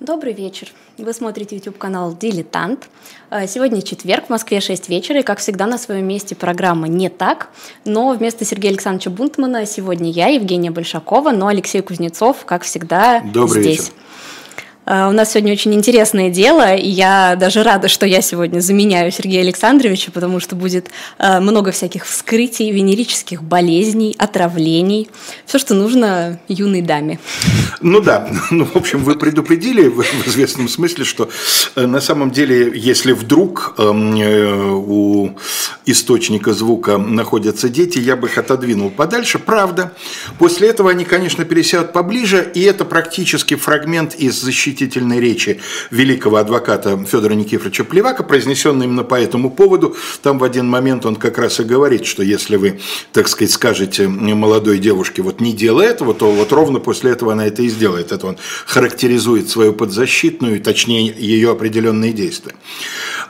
Добрый вечер. Вы смотрите YouTube-канал «Дилетант». Э, сегодня четверг, в Москве 6 вечера, и, как всегда, на своем месте программа «Не так». Но вместо Сергея Александровича Бунтмана сегодня я, Евгения Большакова, но Алексей Кузнецов, как всегда, Добрый здесь. Вечер. Э, у нас сегодня очень интересное дело, и я даже рада, что я сегодня заменяю Сергея Александровича, потому что будет э, много всяких вскрытий, венерических болезней, отравлений, все, что нужно юной даме. Ну да, ну, в общем, вы предупредили в, известном смысле, что э, на самом деле, если вдруг эм, у источника звука находятся дети, я бы их отодвинул подальше. Правда, после этого они, конечно, пересядут поближе, и это практически фрагмент из защиты защитительной речи великого адвоката Федора Никифоровича Плевака, произнесенной именно по этому поводу. Там в один момент он как раз и говорит, что если вы, так сказать, скажете молодой девушке, вот не делай этого, то вот ровно после этого она это и сделает. Это он характеризует свою подзащитную, точнее, ее определенные действия.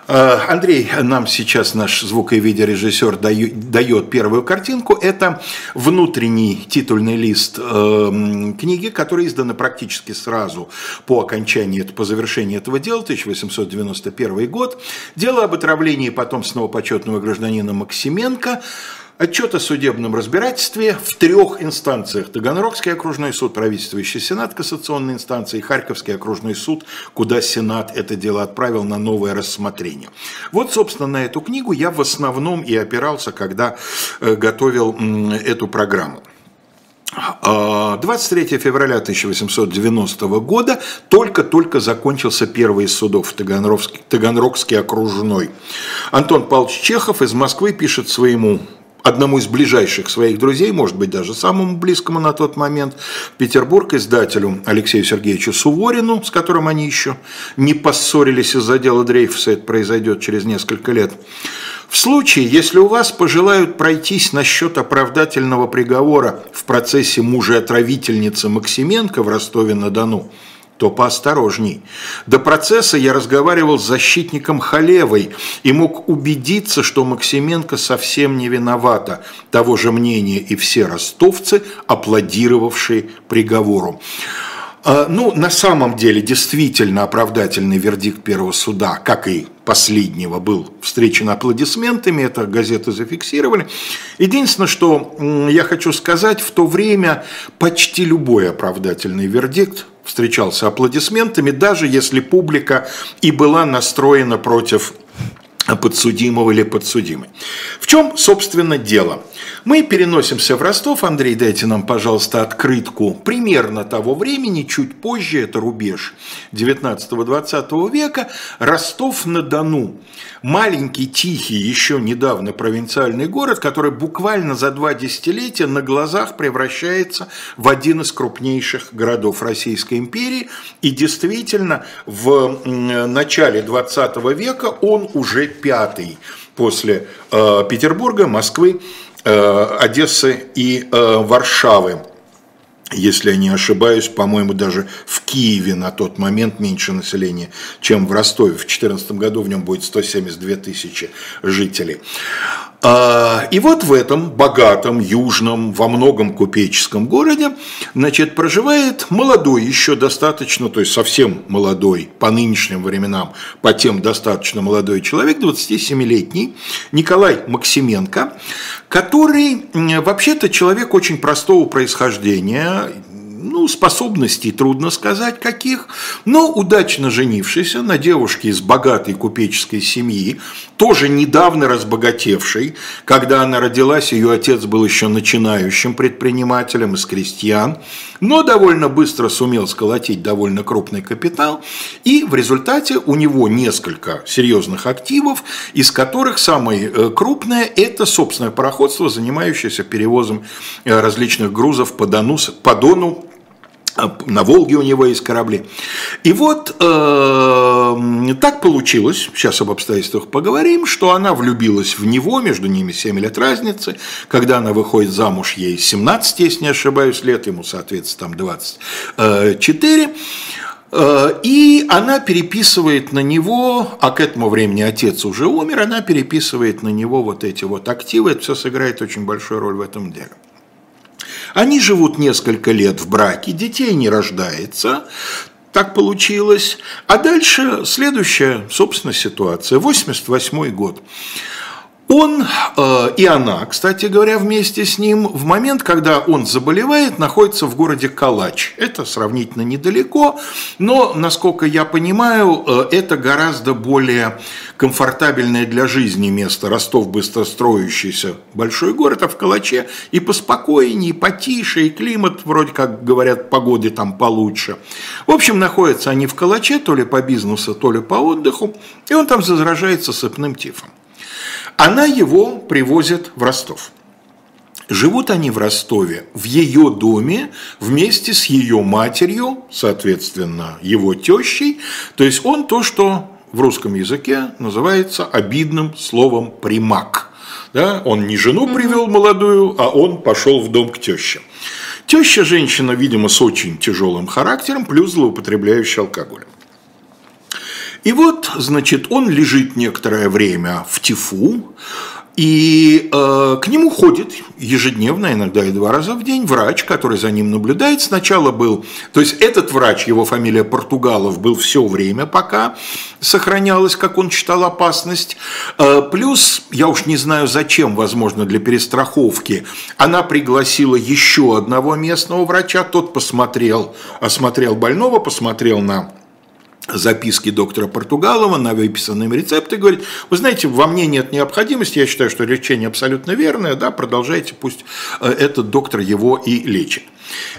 А, Андрей нам сейчас наш звук- и видеорежиссер дает первую картинку. Это внутренний титульный лист э, книги, которая издана практически сразу по окончании, по завершении этого дела, 1891 год. Дело об отравлении потомственного почетного гражданина Максименко. Отчет о судебном разбирательстве в трех инстанциях. Таганрогский окружной суд, правительствующий Сенат кассационной инстанции, Харьковский окружной суд, куда Сенат это дело отправил на новое рассмотрение. Вот, собственно, на эту книгу я в основном и опирался, когда э, готовил эту программу. 23 а, февраля 1890 года только-только закончился первый из судов Таганрогский, окружной. Антон Павлович Чехов из Москвы пишет своему одному из ближайших своих друзей, может быть, даже самому близкому на тот момент, Петербург, издателю Алексею Сергеевичу Суворину, с которым они еще не поссорились из-за дела Дрейфуса, это произойдет через несколько лет. В случае, если у вас пожелают пройтись насчет оправдательного приговора в процессе мужа-отравительницы Максименко в Ростове-на-Дону, то поосторожней. До процесса я разговаривал с защитником Халевой и мог убедиться, что Максименко совсем не виновата. Того же мнения и все ростовцы, аплодировавшие приговору. А, ну, на самом деле, действительно оправдательный вердикт первого суда, как и последнего, был встречен аплодисментами, это газеты зафиксировали. Единственное, что я хочу сказать, в то время почти любой оправдательный вердикт встречался аплодисментами, даже если публика и была настроена против подсудимого или подсудимой. В чем, собственно, дело? Мы переносимся в Ростов. Андрей, дайте нам, пожалуйста, открытку примерно того времени, чуть позже, это рубеж 19-20 века, Ростов-на-Дону. Маленький, тихий, еще недавно провинциальный город, который буквально за два десятилетия на глазах превращается в один из крупнейших городов Российской империи. И действительно, в начале 20 века он уже пятый после э, Петербурга, Москвы, Одессы и э, Варшавы. Если я не ошибаюсь, по-моему, даже в Киеве на тот момент меньше населения, чем в Ростове. В 2014 году в нем будет 172 тысячи жителей. А, и вот в этом богатом, южном, во многом купеческом городе, значит, проживает молодой еще достаточно, то есть совсем молодой, по нынешним временам, по тем достаточно молодой человек, 27-летний, Николай Максименко, который вообще-то человек очень простого происхождения, ну, способностей трудно сказать каких, но удачно женившийся на девушке из богатой купеческой семьи, тоже недавно разбогатевшей. Когда она родилась, ее отец был еще начинающим предпринимателем из крестьян, но довольно быстро сумел сколотить довольно крупный капитал, и в результате у него несколько серьезных активов, из которых самое э, крупное – это собственное пароходство, занимающееся перевозом э, различных грузов по Дону, по Дону на Волге у него есть корабли. И вот э, так получилось, сейчас об обстоятельствах поговорим, что она влюбилась в него, между ними 7 лет разницы. Когда она выходит замуж, ей 17, если не ошибаюсь, лет, ему, соответственно, там 24. Э, и она переписывает на него, а к этому времени отец уже умер, она переписывает на него вот эти вот активы. Это все сыграет очень большую роль в этом деле. Они живут несколько лет в браке, детей не рождается. так получилось. А дальше следующая, собственно, ситуация. 88 год. Он э, и она, кстати говоря, вместе с ним в момент, когда он заболевает, находится в городе Калач. Это сравнительно недалеко, но, насколько я понимаю, э, это гораздо более комфортабельное для жизни место. Ростов быстростроящийся большой город, а в Калаче и поспокойнее, и потише, и климат, вроде как говорят, погоды там получше. В общем, находятся они в Калаче, то ли по бизнесу, то ли по отдыху, и он там заражается сыпным тифом. Она его привозит в Ростов. Живут они в Ростове, в ее доме, вместе с ее матерью, соответственно, его тещей. То есть он то, что в русском языке называется обидным словом «примак». Да? Он не жену привел молодую, а он пошел в дом к теще. Теща женщина, видимо, с очень тяжелым характером, плюс злоупотребляющая алкоголем. И вот, значит, он лежит некоторое время в ТИФУ, и э, к нему ходит ежедневно, иногда и два раза в день, врач, который за ним наблюдает. Сначала был, то есть этот врач, его фамилия Португалов, был все время, пока сохранялась, как он считал, опасность. Э, плюс, я уж не знаю зачем, возможно, для перестраховки, она пригласила еще одного местного врача, тот посмотрел, осмотрел больного, посмотрел на записки доктора Португалова на выписанные рецепты, говорит, вы знаете, во мне нет необходимости, я считаю, что лечение абсолютно верное, да, продолжайте, пусть э, этот доктор его и лечит.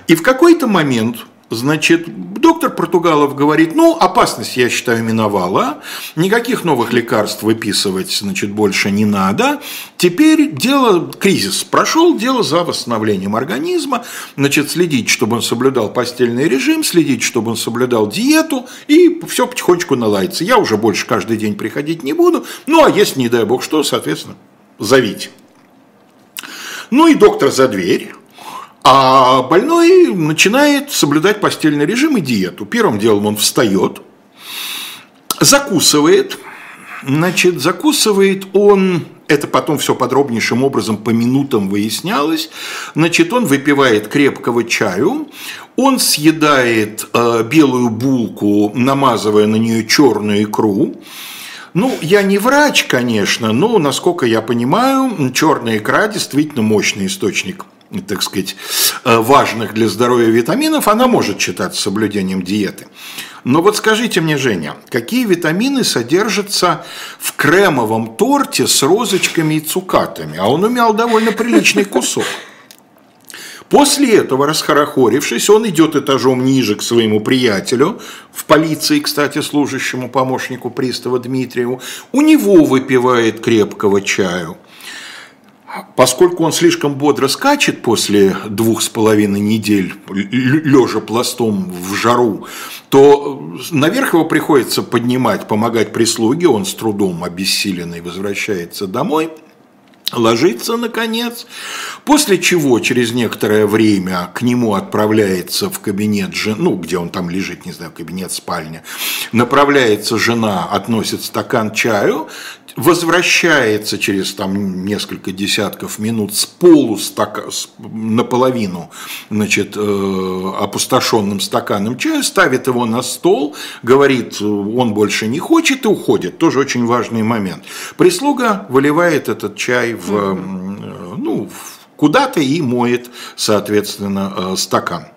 И в какой-то момент Значит, доктор Португалов говорит, ну, опасность, я считаю, миновала, никаких новых лекарств выписывать, значит, больше не надо. Теперь дело, кризис прошел, дело за восстановлением организма, значит, следить, чтобы он соблюдал постельный режим, следить, чтобы он соблюдал диету, и все потихонечку наладится. Я уже больше каждый день приходить не буду, ну, а если, не дай бог что, соответственно, зовите. Ну и доктор за дверь, а больной начинает соблюдать постельный режим и диету. Первым делом он встает, закусывает, значит, закусывает он, это потом все подробнейшим образом по минутам выяснялось, значит, он выпивает крепкого чаю, он съедает э, белую булку, намазывая на нее черную икру, ну, я не врач, конечно, но, насколько я понимаю, черная икра действительно мощный источник так сказать, э, важных для здоровья витаминов, она может считаться соблюдением диеты. Но вот скажите мне, Женя, какие витамины содержатся в кремовом торте с розочками и цукатами? А он умел довольно приличный кусок. После этого, расхорохорившись, он идет этажом ниже к своему приятелю, в полиции, кстати, служащему помощнику пристава Дмитриеву, у него выпивает крепкого чаю. Поскольку он слишком бодро скачет после двух с половиной недель, лежа пластом в жару, то наверх его приходится поднимать, помогать прислуге, он с трудом обессиленный возвращается домой – ложится наконец, после чего через некоторое время к нему отправляется в кабинет, ну, где он там лежит, не знаю, кабинет, спальня, направляется жена, относит стакан чаю, возвращается через там несколько десятков минут с полустака, с, наполовину значит, э, опустошенным стаканом чая, ставит его на стол, говорит, он больше не хочет и уходит. Тоже очень важный момент. Прислуга выливает этот чай в, mm-hmm. ну, куда-то и моет, соответственно, э, стакан.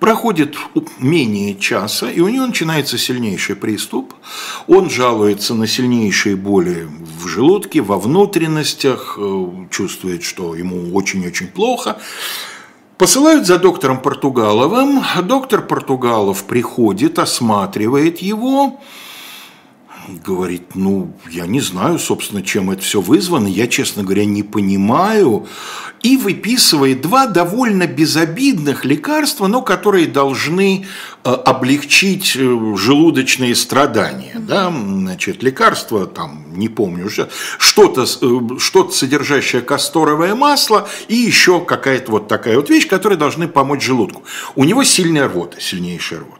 Проходит менее часа, и у него начинается сильнейший приступ. Он жалуется на сильнейшие боли в желудке, во внутренностях, э, чувствует, что ему очень-очень плохо. Посылают за доктором Португаловым. Доктор Португалов приходит, осматривает его, говорит, ну, я не знаю, собственно, чем это все вызвано, я, честно говоря, не понимаю, и выписывает два довольно безобидных лекарства, но которые должны э, облегчить э, желудочные страдания. Да? Значит, лекарство, там, не помню уже, что-то, э, что-то содержащее касторовое масло и еще какая-то вот такая вот вещь, которые должны помочь желудку. У него сильная рвота, сильнейшая рвота.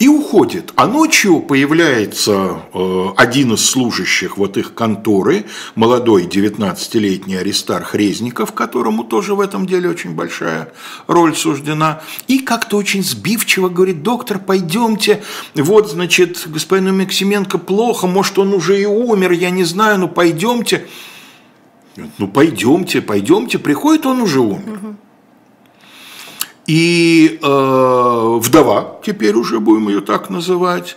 И уходит. А ночью появляется э, один из служащих вот их конторы, молодой 19-летний Аристарх Резников, которому тоже в этом деле очень большая роль суждена, и как-то очень сбивчиво говорит, доктор, пойдемте, вот, значит, господину Максименко плохо, может, он уже и умер, я не знаю, ну пойдемте. Ну пойдемте, пойдемте, приходит, он уже умер. Угу. И э, вдова, теперь уже будем ее так называть,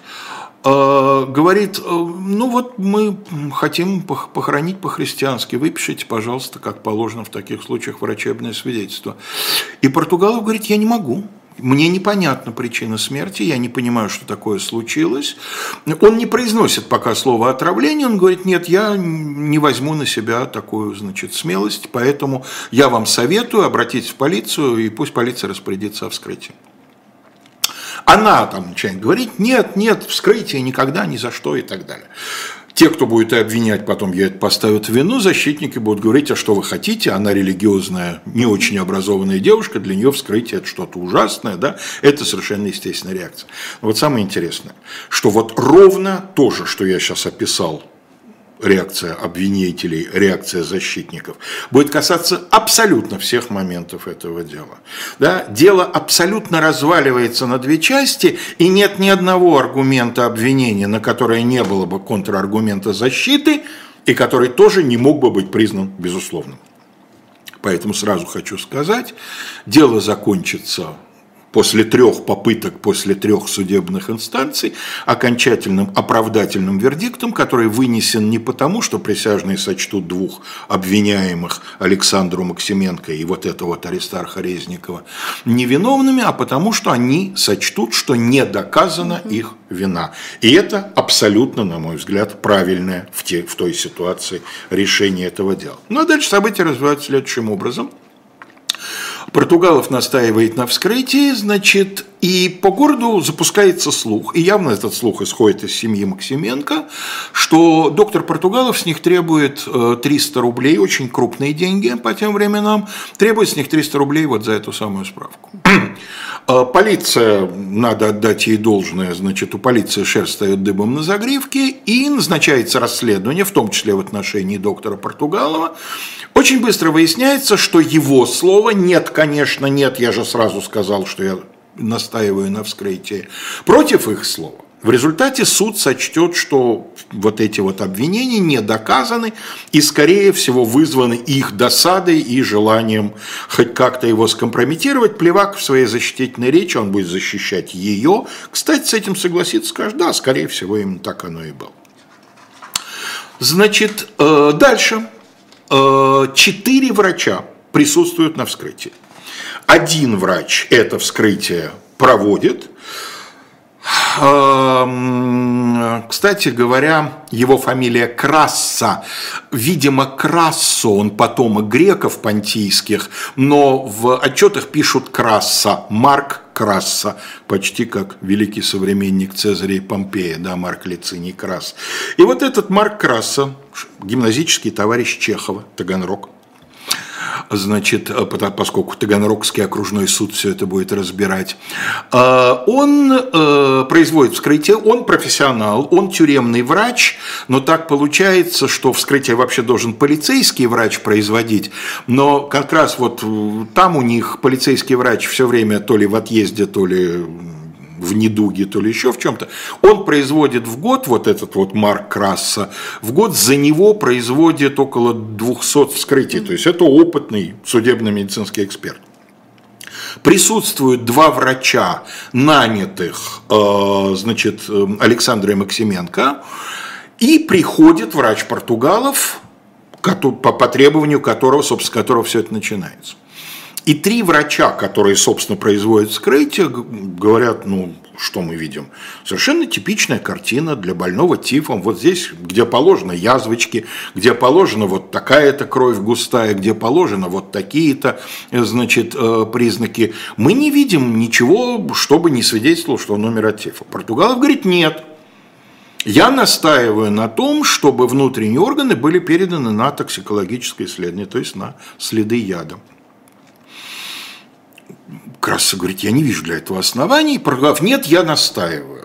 э, говорит, э, ну вот мы хотим похоронить по-христиански, выпишите, пожалуйста, как положено в таких случаях врачебное свидетельство. И Португалов говорит, я не могу. Мне непонятна причина смерти, я не понимаю, что такое случилось. Он не произносит пока слово отравление, он говорит, нет, я не возьму на себя такую, значит, смелость, поэтому я вам советую, обратитесь в полицию, и пусть полиция распорядится о вскрытии. Она там начинает говорить, нет, нет, вскрытие никогда, ни за что и так далее. Те, кто будет обвинять, потом ее поставят в вину, защитники будут говорить, а что вы хотите, она религиозная, не очень образованная девушка, для нее вскрытие это что-то ужасное, да, это совершенно естественная реакция. Но вот самое интересное, что вот ровно то же, что я сейчас описал реакция обвинителей, реакция защитников, будет касаться абсолютно всех моментов этого дела. Да? Дело абсолютно разваливается на две части, и нет ни одного аргумента обвинения, на которое не было бы контраргумента защиты, и который тоже не мог бы быть признан безусловным. Поэтому сразу хочу сказать, дело закончится после трех попыток, после трех судебных инстанций, окончательным оправдательным вердиктом, который вынесен не потому, что присяжные сочтут двух обвиняемых Александру Максименко и вот этого вот Аристарха Резникова невиновными, а потому что они сочтут, что не доказана их вина. И это абсолютно, на мой взгляд, правильное в, те, в той ситуации решение этого дела. Ну а дальше события развиваются следующим образом – Португалов настаивает на вскрытии, значит, и по городу запускается слух, и явно этот слух исходит из семьи Максименко, что доктор Португалов с них требует 300 э, рублей, очень крупные деньги по тем временам, требует с них 300 рублей вот за эту самую справку. Э, полиция, надо отдать ей должное, значит, у полиции шерсть стоит дыбом на загривке, и назначается расследование, в том числе в отношении доктора Португалова. Очень быстро выясняется, что его слово «нет, конечно, нет», я же сразу сказал, что я настаиваю на вскрытии, против их слова. В результате суд сочтет, что вот эти вот обвинения не доказаны и, скорее всего, вызваны их досадой и желанием хоть как-то его скомпрометировать. Плевак в своей защитительной речи, он будет защищать ее. Кстати, с этим согласится, скажет, да, скорее всего, именно так оно и было. Значит, э, дальше. Э, четыре врача присутствуют на вскрытии. Один врач это вскрытие проводит. Кстати говоря, его фамилия Красса. Видимо, Крассо, он потомок греков понтийских, но в отчетах пишут Красса, Марк Красса, почти как великий современник Цезаря и Помпея, да, Марк Лициний Красс. И вот этот Марк Красса, гимназический товарищ Чехова, Таганрог, значит, э, поскольку Таганрогский окружной суд все это будет разбирать, э, он э, производит вскрытие, он профессионал, он тюремный врач, но так получается, что вскрытие вообще должен полицейский врач производить, но как раз вот там у них полицейский врач все время то ли в отъезде, то ли в недуге, то ли еще в чем-то, он производит в год, вот этот вот Марк Красса, в год за него производит около 200 вскрытий, то есть это опытный судебно-медицинский эксперт. Присутствуют два врача, нанятых, э, значит, Александра Максименко, и приходит врач Португалов, по требованию которого, собственно, которого все это начинается. И три врача, которые, собственно, производят вскрытие, говорят, ну, что мы видим? Совершенно типичная картина для больного тифом. Вот здесь, где положено язвочки, где положена вот такая-то кровь густая, где положено вот такие-то, значит, э, признаки. Мы не видим ничего, чтобы не свидетельствовало, что он умер от тифа. Португалов говорит, нет. Я настаиваю на том, чтобы внутренние органы были переданы на токсикологическое исследование, то есть на следы яда. Краса говорит, я не вижу для этого оснований. Програф, нет, я настаиваю.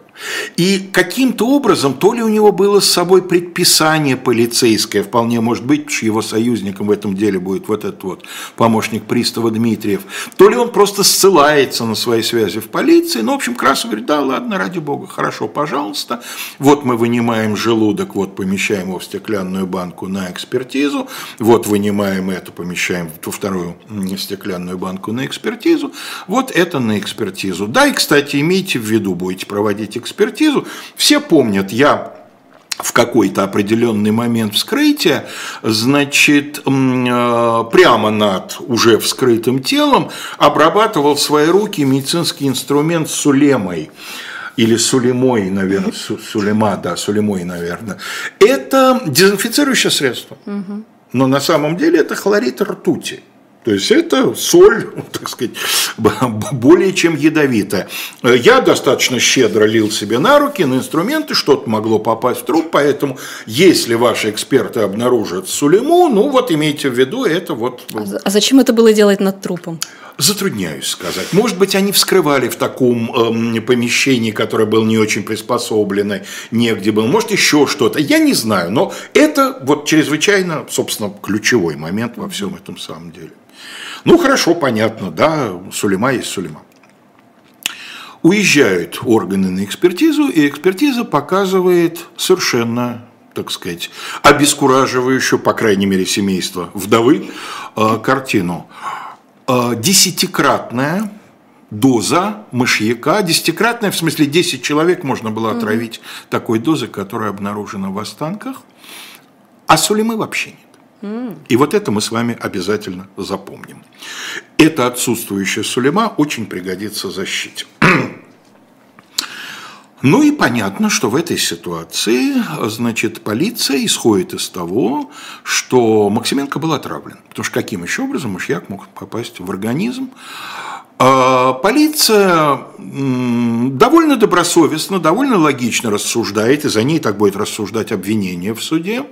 И каким-то образом, то ли у него было с собой предписание полицейское, вполне может быть, что его союзником в этом деле будет вот этот вот помощник пристава Дмитриев, то ли он просто ссылается на свои связи в полиции. Ну, в общем, Красов говорит, да, ладно, ради бога, хорошо, пожалуйста. Вот мы вынимаем желудок, вот помещаем его в стеклянную банку на экспертизу, вот вынимаем это, помещаем во вторую стеклянную банку на экспертизу, вот это на экспертизу. Да, и, кстати, имейте в виду, будете проводить экспертизу, экспертизу. Все помнят, я в какой-то определенный момент вскрытия, значит, э, прямо над уже вскрытым телом обрабатывал в свои руки медицинский инструмент сулемой или сулемой, наверное, сулема, да, сулемой, наверное. Это дезинфицирующее средство. Но на самом деле это хлорид ртути. То есть это соль, так сказать, более чем ядовитая. Я достаточно щедро лил себе на руки, на инструменты, что-то могло попасть в труп, поэтому если ваши эксперты обнаружат сулему, ну вот имейте в виду, это вот... А, а зачем это было делать над трупом? Затрудняюсь сказать. Может быть, они вскрывали в таком э, помещении, которое было не очень приспособлено, негде было. Может, еще что-то. Я не знаю. Но это вот чрезвычайно, собственно, ключевой момент во всем этом самом деле. Ну, хорошо, понятно, да, Сулейма есть Сулейма. Уезжают органы на экспертизу, и экспертиза показывает совершенно так сказать, обескураживающую, по крайней мере, семейство вдовы, э, картину. Э, десятикратная доза мышьяка, десятикратная, в смысле 10 человек можно было отравить mm-hmm. такой дозой, которая обнаружена в останках, а Сулеймы вообще нет. И вот это мы с вами обязательно запомним. Это отсутствующая сулема очень пригодится защите. Ну и понятно, что в этой ситуации, значит, полиция исходит из того, что Максименко был отравлен. Потому что каким еще образом мышьяк мог попасть в организм? А, полиция довольно добросовестно, довольно логично рассуждает, и за ней так будет рассуждать обвинение в суде.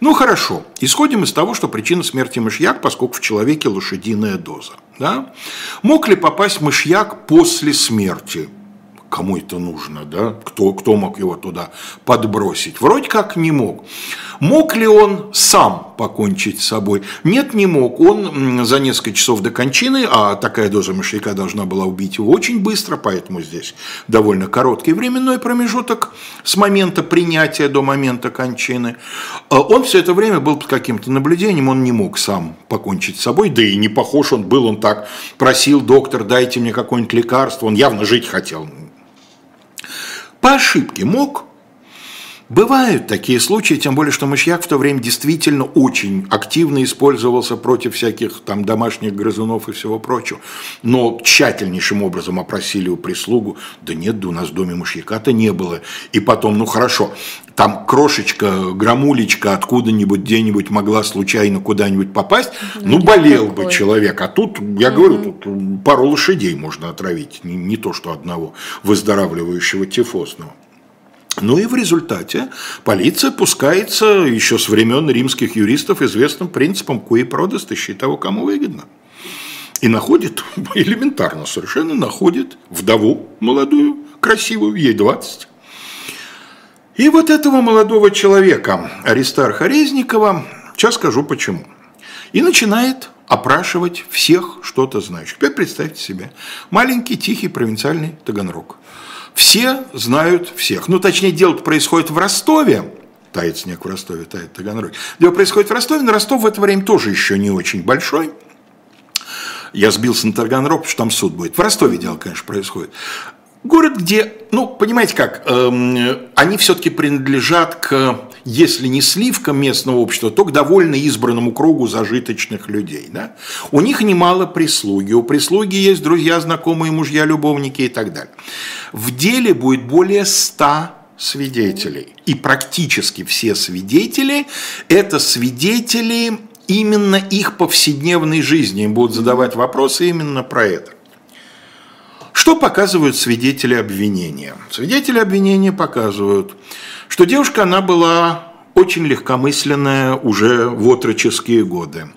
Ну хорошо, исходим из того, что причина смерти мышьяк, поскольку в человеке лошадиная доза. Да? Мог ли попасть мышьяк после смерти? Кому это нужно, да? Кто, кто мог его туда подбросить? Вроде как не мог. Мог ли он сам покончить с собой? Нет, не мог. Он за несколько часов до кончины, а такая доза мышьяка должна была убить его очень быстро, поэтому здесь довольно короткий временной промежуток с момента принятия до момента кончины. А он все это время был под каким-то наблюдением, он не мог сам покончить с собой, да и не похож он был, он так просил, доктор, дайте мне какое-нибудь лекарство, он явно жить хотел, по ошибке мог. Бывают такие случаи, тем более, что мышьяк в то время действительно очень активно использовался против всяких там домашних грызунов и всего прочего. Но тщательнейшим образом опросили у прислугу, да нет, да у нас в доме мышьяка-то не было. И потом, ну хорошо, там крошечка, грамулечка откуда-нибудь где-нибудь могла случайно куда-нибудь попасть, ну, болел бы человек. А тут, я говорю, тут пару лошадей можно отравить, не, не то что одного выздоравливающего тифозного. Ну и в результате полиция пускается еще с времен римских юристов известным принципом куи продест, ищи того, кому выгодно. И находит, элементарно совершенно, находит вдову молодую, красивую, ей 20, и вот этого молодого человека, Аристарха Резникова, сейчас скажу почему. И начинает опрашивать всех что-то знающих. Теперь представьте себе, маленький, тихий провинциальный Таганрог. Все знают всех. Ну, точнее, дело происходит в Ростове, тает снег в Ростове, тает Таганрог. Дело происходит в Ростове, но Ростов в это время тоже еще не очень большой. Я сбился на Таганрог, потому что там суд будет. В Ростове дело, конечно, происходит. Город, где, ну, понимаете как, эм, они все-таки принадлежат к, если не сливкам местного общества, то к довольно избранному кругу зажиточных людей. Да? У них немало прислуги, у прислуги есть друзья, знакомые, мужья, любовники и так далее. В деле будет более ста свидетелей. И практически все свидетели – это свидетели именно их повседневной жизни. Им будут задавать вопросы именно про это. Что показывают свидетели обвинения? Свидетели обвинения показывают, что девушка, она была очень легкомысленная уже в отроческие годы.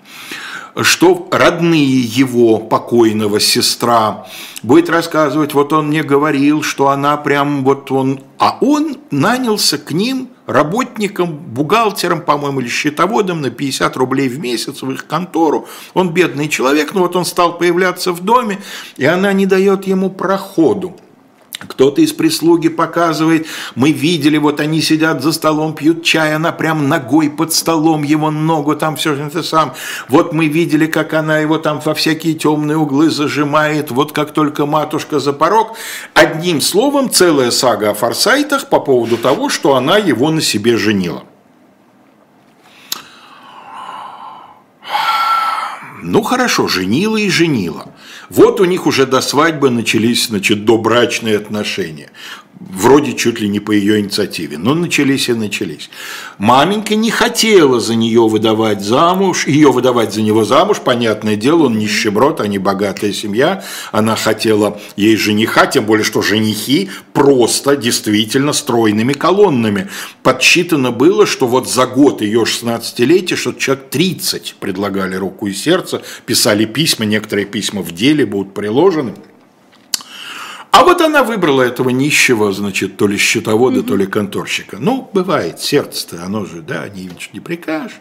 что родные его покойного сестра будет рассказывать, вот он мне говорил, что она прям вот он, а он нанялся к ним работником, бухгалтером, по-моему, или счетоводом на 50 рублей в месяц в их контору. Он бедный человек, но вот он стал появляться в доме, и она не дает ему проходу. Кто-то из прислуги показывает, мы видели, вот они сидят за столом, пьют чай, она прям ногой под столом, его ногу там все это сам. Вот мы видели, как она его там во всякие темные углы зажимает, вот как только матушка за порог. Одним словом, целая сага о форсайтах по поводу того, что она его на себе женила. Ну хорошо, женила и женила. Вот у них уже до свадьбы начались, значит, добрачные отношения вроде чуть ли не по ее инициативе. Но начались и начались. Маменька не хотела за нее выдавать замуж, ее выдавать за него замуж, понятное дело, он нищеброд, а не богатая семья. Она хотела ей жениха, тем более, что женихи просто действительно стройными колоннами. Подсчитано было, что вот за год ее 16-летия, что человек 30 предлагали руку и сердце, писали письма, некоторые письма в деле будут приложены. Вот она выбрала этого нищего, значит, то ли счетовода, угу. то ли конторщика. Ну, бывает, сердце-то, оно же, да, не, не прикажешь.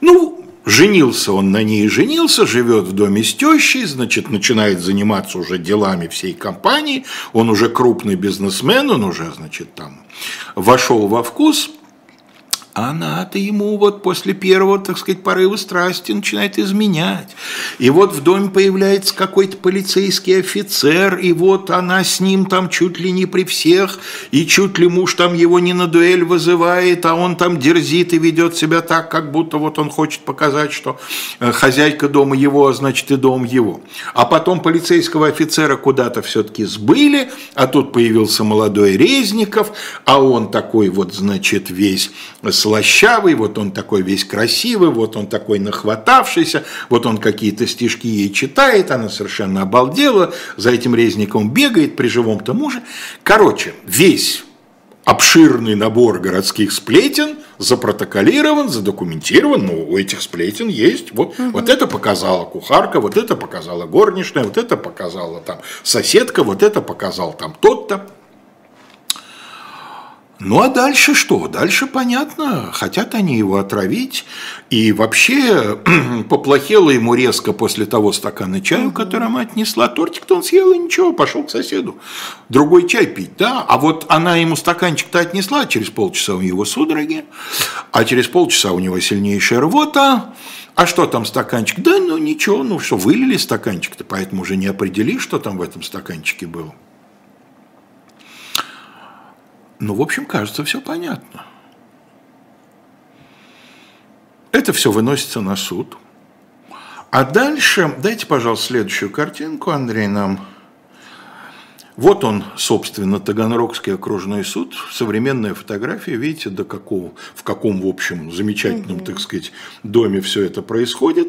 Ну, женился он на ней, женился, живет в доме с тещей, значит, начинает заниматься уже делами всей компании. Он уже крупный бизнесмен, он уже, значит, там вошел во вкус – она-то ему вот после первого, так сказать, порыва страсти начинает изменять. И вот в доме появляется какой-то полицейский офицер, и вот она с ним там чуть ли не при всех, и чуть ли муж там его не на дуэль вызывает, а он там дерзит и ведет себя так, как будто вот он хочет показать, что э, хозяйка дома его, а значит и дом его. А потом полицейского офицера куда-то все-таки сбыли, а тут появился молодой Резников, а он такой вот, значит, весь слащавый, вот он такой весь красивый, вот он такой нахватавшийся, вот он какие-то стишки ей читает, она совершенно обалдела, за этим резником бегает при живом-то муже. Короче, весь обширный набор городских сплетен запротоколирован, задокументирован, ну, у этих сплетен есть, вот, угу. вот это показала кухарка, вот это показала горничная, вот это показала там соседка, вот это показал там тот-то. Ну а дальше что? Дальше понятно, хотят они его отравить. И вообще поплохело ему резко после того стакана чая, который мать отнесла. Тортик-то он съел и ничего, пошел к соседу. Другой чай пить, да? А вот она ему стаканчик-то отнесла, через полчаса у него судороги, а через полчаса у него сильнейшая рвота. А что там стаканчик? Да ну ничего, ну что, вылили стаканчик-то, поэтому уже не определи, что там в этом стаканчике было. Ну, в общем, кажется, все понятно. Это все выносится на суд. А дальше, дайте, пожалуйста, следующую картинку, Андрей, нам. Вот он, собственно, Таганрогский окружной суд. Современная фотография, видите, до какого, в каком, в общем, замечательном, угу. так сказать, доме все это происходит.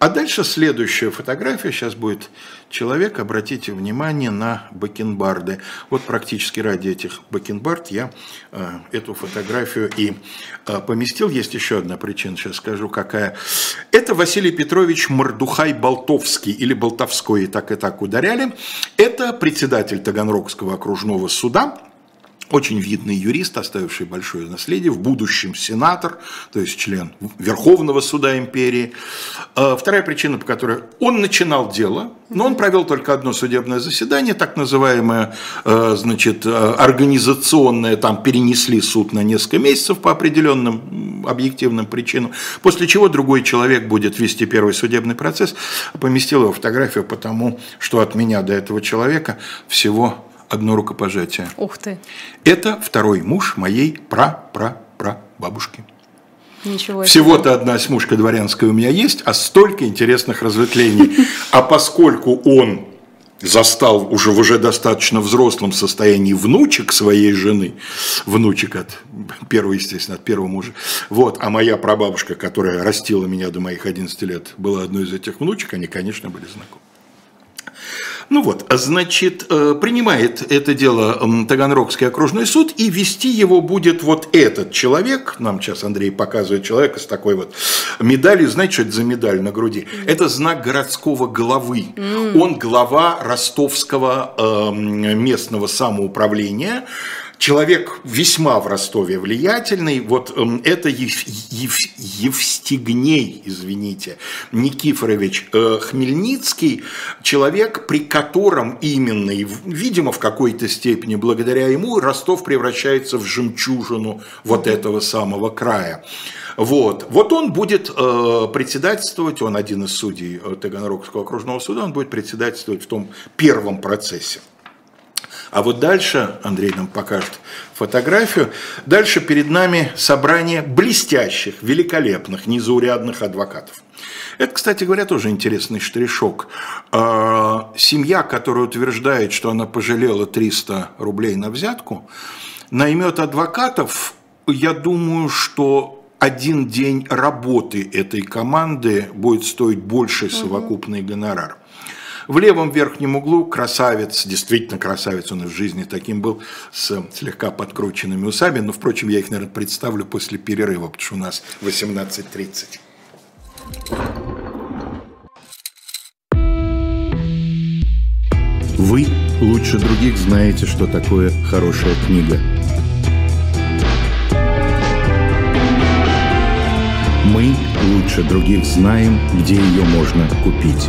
А дальше следующая фотография, сейчас будет человек, обратите внимание на бакенбарды. Вот практически ради этих бакенбард я э, эту фотографию и э, поместил. Есть еще одна причина, сейчас скажу какая. Это Василий Петрович Мордухай Болтовский, или Болтовской, и так и так ударяли. Это председатель Таганрогского окружного суда, очень видный юрист, оставивший большое наследие, в будущем сенатор, то есть член Верховного суда империи. А, вторая причина, по которой он начинал дело, но он провел только одно судебное заседание, так называемое, а, значит, а, организационное, там перенесли суд на несколько месяцев по определенным объективным причинам, после чего другой человек будет вести первый судебный процесс. Поместил его фотографию потому, что от меня до этого человека всего одно рукопожатие. Ух ты. Это второй муж моей пра-пра-пра-бабушки. Ничего Всего-то одна смушка дворянская у меня есть, а столько интересных разветвлений. А поскольку он застал уже в уже достаточно взрослом состоянии внучек своей жены, внучек от первого, естественно, от первого мужа, вот, а моя прабабушка, которая растила меня до моих 11 лет, была одной из этих внучек, они, конечно, были знакомы. Ну вот, значит, э, принимает это дело Таганрогский окружной суд, и вести его будет вот этот человек, нам сейчас Андрей показывает человека с такой вот медалью, знаете, что это за медаль на груди? Это знак городского главы. Он глава ростовского эм, местного самоуправления, человек весьма в Ростове влиятельный, вот эм, это Ев, Ев, Евстигней, извините, Никифорович э, Хмельницкий, человек, при котором именно, и, видимо, в какой-то степени благодаря ему Ростов превращается в жемчужину вот этого самого края. Вот. вот он будет э, председательствовать, он один из судей э, Таганрогского окружного суда, он будет председательствовать в том первом процессе. А вот дальше, Андрей нам покажет фотографию, дальше перед нами собрание блестящих, великолепных, незаурядных адвокатов. Это, кстати говоря, тоже интересный штришок. А, семья, которая утверждает, что она пожалела 300 рублей на взятку, наймет адвокатов, я думаю, что один день работы этой команды будет стоить больше совокупный гонорар. В левом верхнем углу красавец, действительно красавец, он и в жизни таким был, с слегка подкрученными усами, но, впрочем, я их, наверное, представлю после перерыва, потому что у нас 18.30. Вы лучше других знаете, что такое хорошая книга. Мы лучше других знаем, где ее можно купить.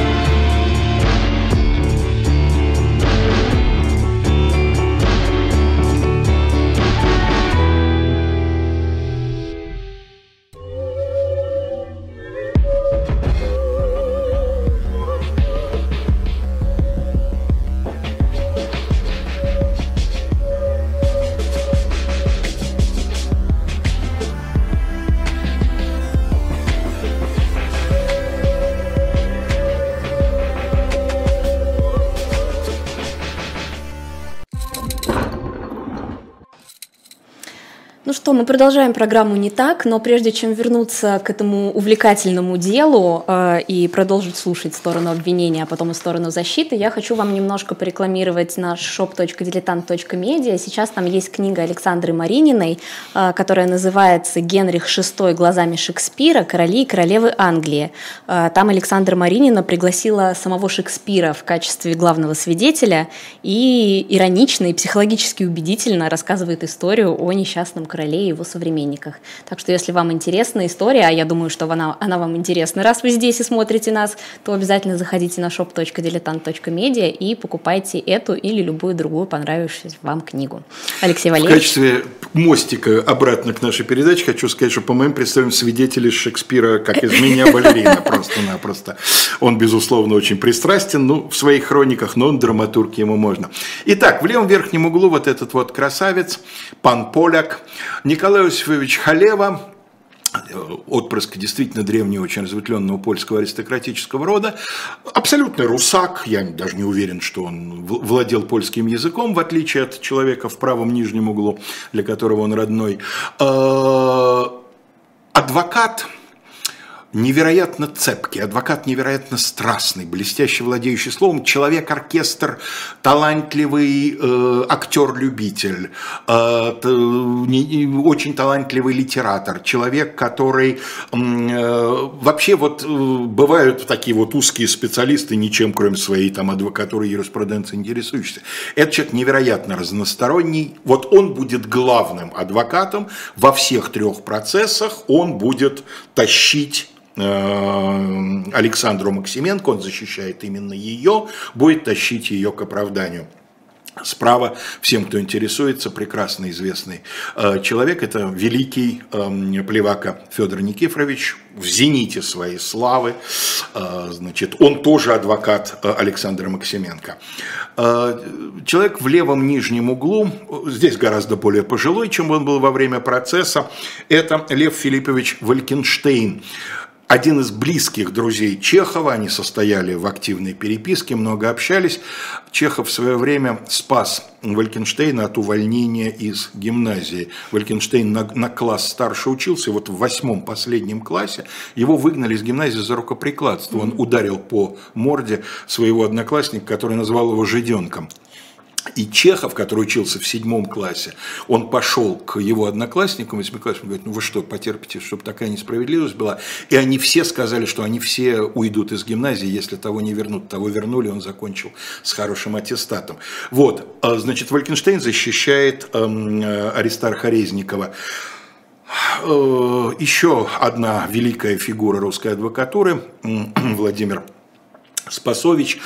Мы продолжаем программу «Не так», но прежде чем вернуться к этому увлекательному делу э, и продолжить слушать сторону обвинения, а потом и сторону защиты, я хочу вам немножко порекламировать наш shop.diletant.media. Сейчас там есть книга Александры Марининой, э, которая называется «Генрих VI глазами Шекспира. Короли и королевы Англии». Э, там Александра Маринина пригласила самого Шекспира в качестве главного свидетеля и иронично и психологически убедительно рассказывает историю о несчастном короле и его современниках. Так что если вам интересна история, а я думаю, что она, она вам интересна, раз вы здесь и смотрите нас, то обязательно заходите на shop.diletant.media и покупайте эту или любую другую понравившуюся вам книгу. Алексей Валерьевич. В качестве мостика обратно к нашей передаче хочу сказать, что, по моим представлениям, свидетели Шекспира, как из меня балерина, просто-напросто. Он, безусловно, очень пристрастен, ну, в своих хрониках, но он драматург, ему можно. Итак, в левом верхнем углу вот этот вот красавец, пан Поляк, Николай Иосифович Халева, отпрыск действительно древнего, очень разветвленного польского аристократического рода, абсолютный русак, я даже не уверен, что он владел польским языком, в отличие от человека в правом нижнем углу, для которого он родной. А, адвокат – невероятно цепкий, адвокат невероятно страстный, блестяще владеющий словом, человек-оркестр, талантливый э, актер-любитель, э, не, очень талантливый литератор, человек, который э, вообще вот э, бывают такие вот узкие специалисты, ничем кроме своей там адвокатуры юриспруденции интересующиеся. Этот человек невероятно разносторонний, вот он будет главным адвокатом во всех трех процессах, он будет тащить Александру Максименко, он защищает именно ее, будет тащить ее к оправданию. Справа, всем, кто интересуется, прекрасно известный э, человек, это великий э, плевака Федор Никифорович, в зените своей славы, значит, он тоже адвокат Александра Максименко. Человек в левом нижнем углу, здесь гораздо более пожилой, чем он был во время процесса, это Лев Филиппович Валькенштейн один из близких друзей Чехова, они состояли в активной переписке, много общались. Чехов в свое время спас Валькенштейна от увольнения из гимназии. Валькенштейн на, на класс старше учился, вот в восьмом последнем классе его выгнали из гимназии за рукоприкладство. Он ударил по морде своего одноклассника, который назвал его «жиденком». И Чехов, который учился в седьмом классе, он пошел к его одноклассникам, восьмиклассникам, говорит, ну вы что, потерпите, чтобы такая несправедливость была. И они все сказали, что они все уйдут из гимназии, если того не вернут. Того вернули, он закончил с хорошим аттестатом. Вот, а, значит, Валькенштейн защищает эм, Аристарха Резникова. Э, еще одна великая фигура русской адвокатуры, Владимир Спасович,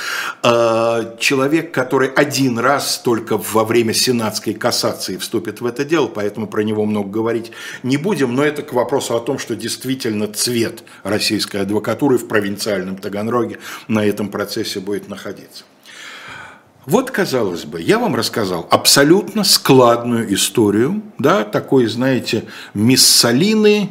э, человек, который один раз только во время сенатской кассации вступит в это дело, поэтому про него много говорить не будем, но это к вопросу о том, что действительно цвет российской адвокатуры в провинциальном Таганроге на этом процессе будет находиться. Вот, казалось бы, я вам рассказал абсолютно складную историю, да, такой, знаете, миссалины,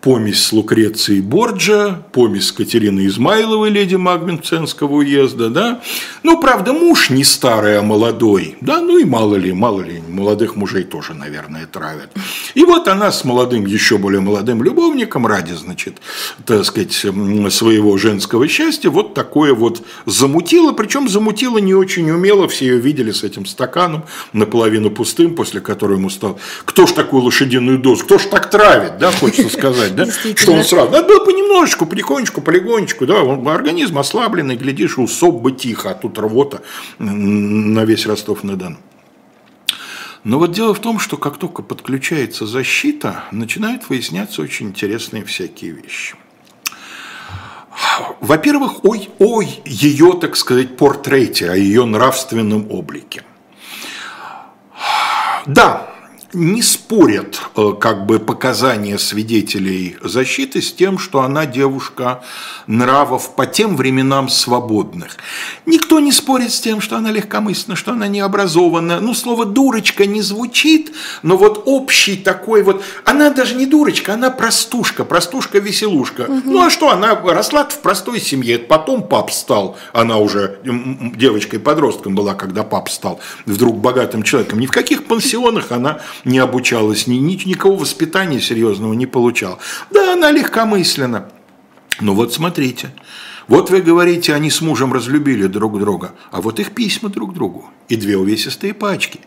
помесь с Лукрецией Борджа, помесь с Катериной Измайловой, леди Магменценского уезда, да. Ну, правда, муж не старый, а молодой, да, ну и мало ли, мало ли, молодых мужей тоже, наверное, травят. И вот она с молодым, еще более молодым любовником ради, значит, так сказать, своего женского счастья, вот такое вот замутило, причем замутило не очень умело, все ее видели с этим стаканом, наполовину пустым, после которого ему стал, кто ж такую лошадиную дозу, кто ж так травит, да, хочется сказать сказать, да? Что он сразу. Надо было понемножечку, потихонечку, полигонечку, да, он, организм ослабленный, глядишь, усоп бы тихо, а тут рвота на весь Ростов-на-Дону. Но вот дело в том, что как только подключается защита, начинают выясняться очень интересные всякие вещи. Во-первых, ой, ой, ее, так сказать, портрете, о ее нравственном облике. Да, не спорят э, как бы показания свидетелей защиты с тем, что она девушка нравов по тем временам свободных. Никто не спорит с тем, что она легкомысленна, что она необразованна. Ну, слово «дурочка» не звучит, но вот общий такой вот... Она даже не дурочка, она простушка, простушка-веселушка. Угу. Ну, а что, она росла в простой семье, потом пап стал, она уже девочкой-подростком была, когда пап стал вдруг богатым человеком. Ни в каких пансионах она не обучалась, ни, ни, никакого воспитания серьезного не получала. Да, она легкомысленна. Но вот смотрите, вот вы говорите, они с мужем разлюбили друг друга, а вот их письма друг другу, и две увесистые пачки,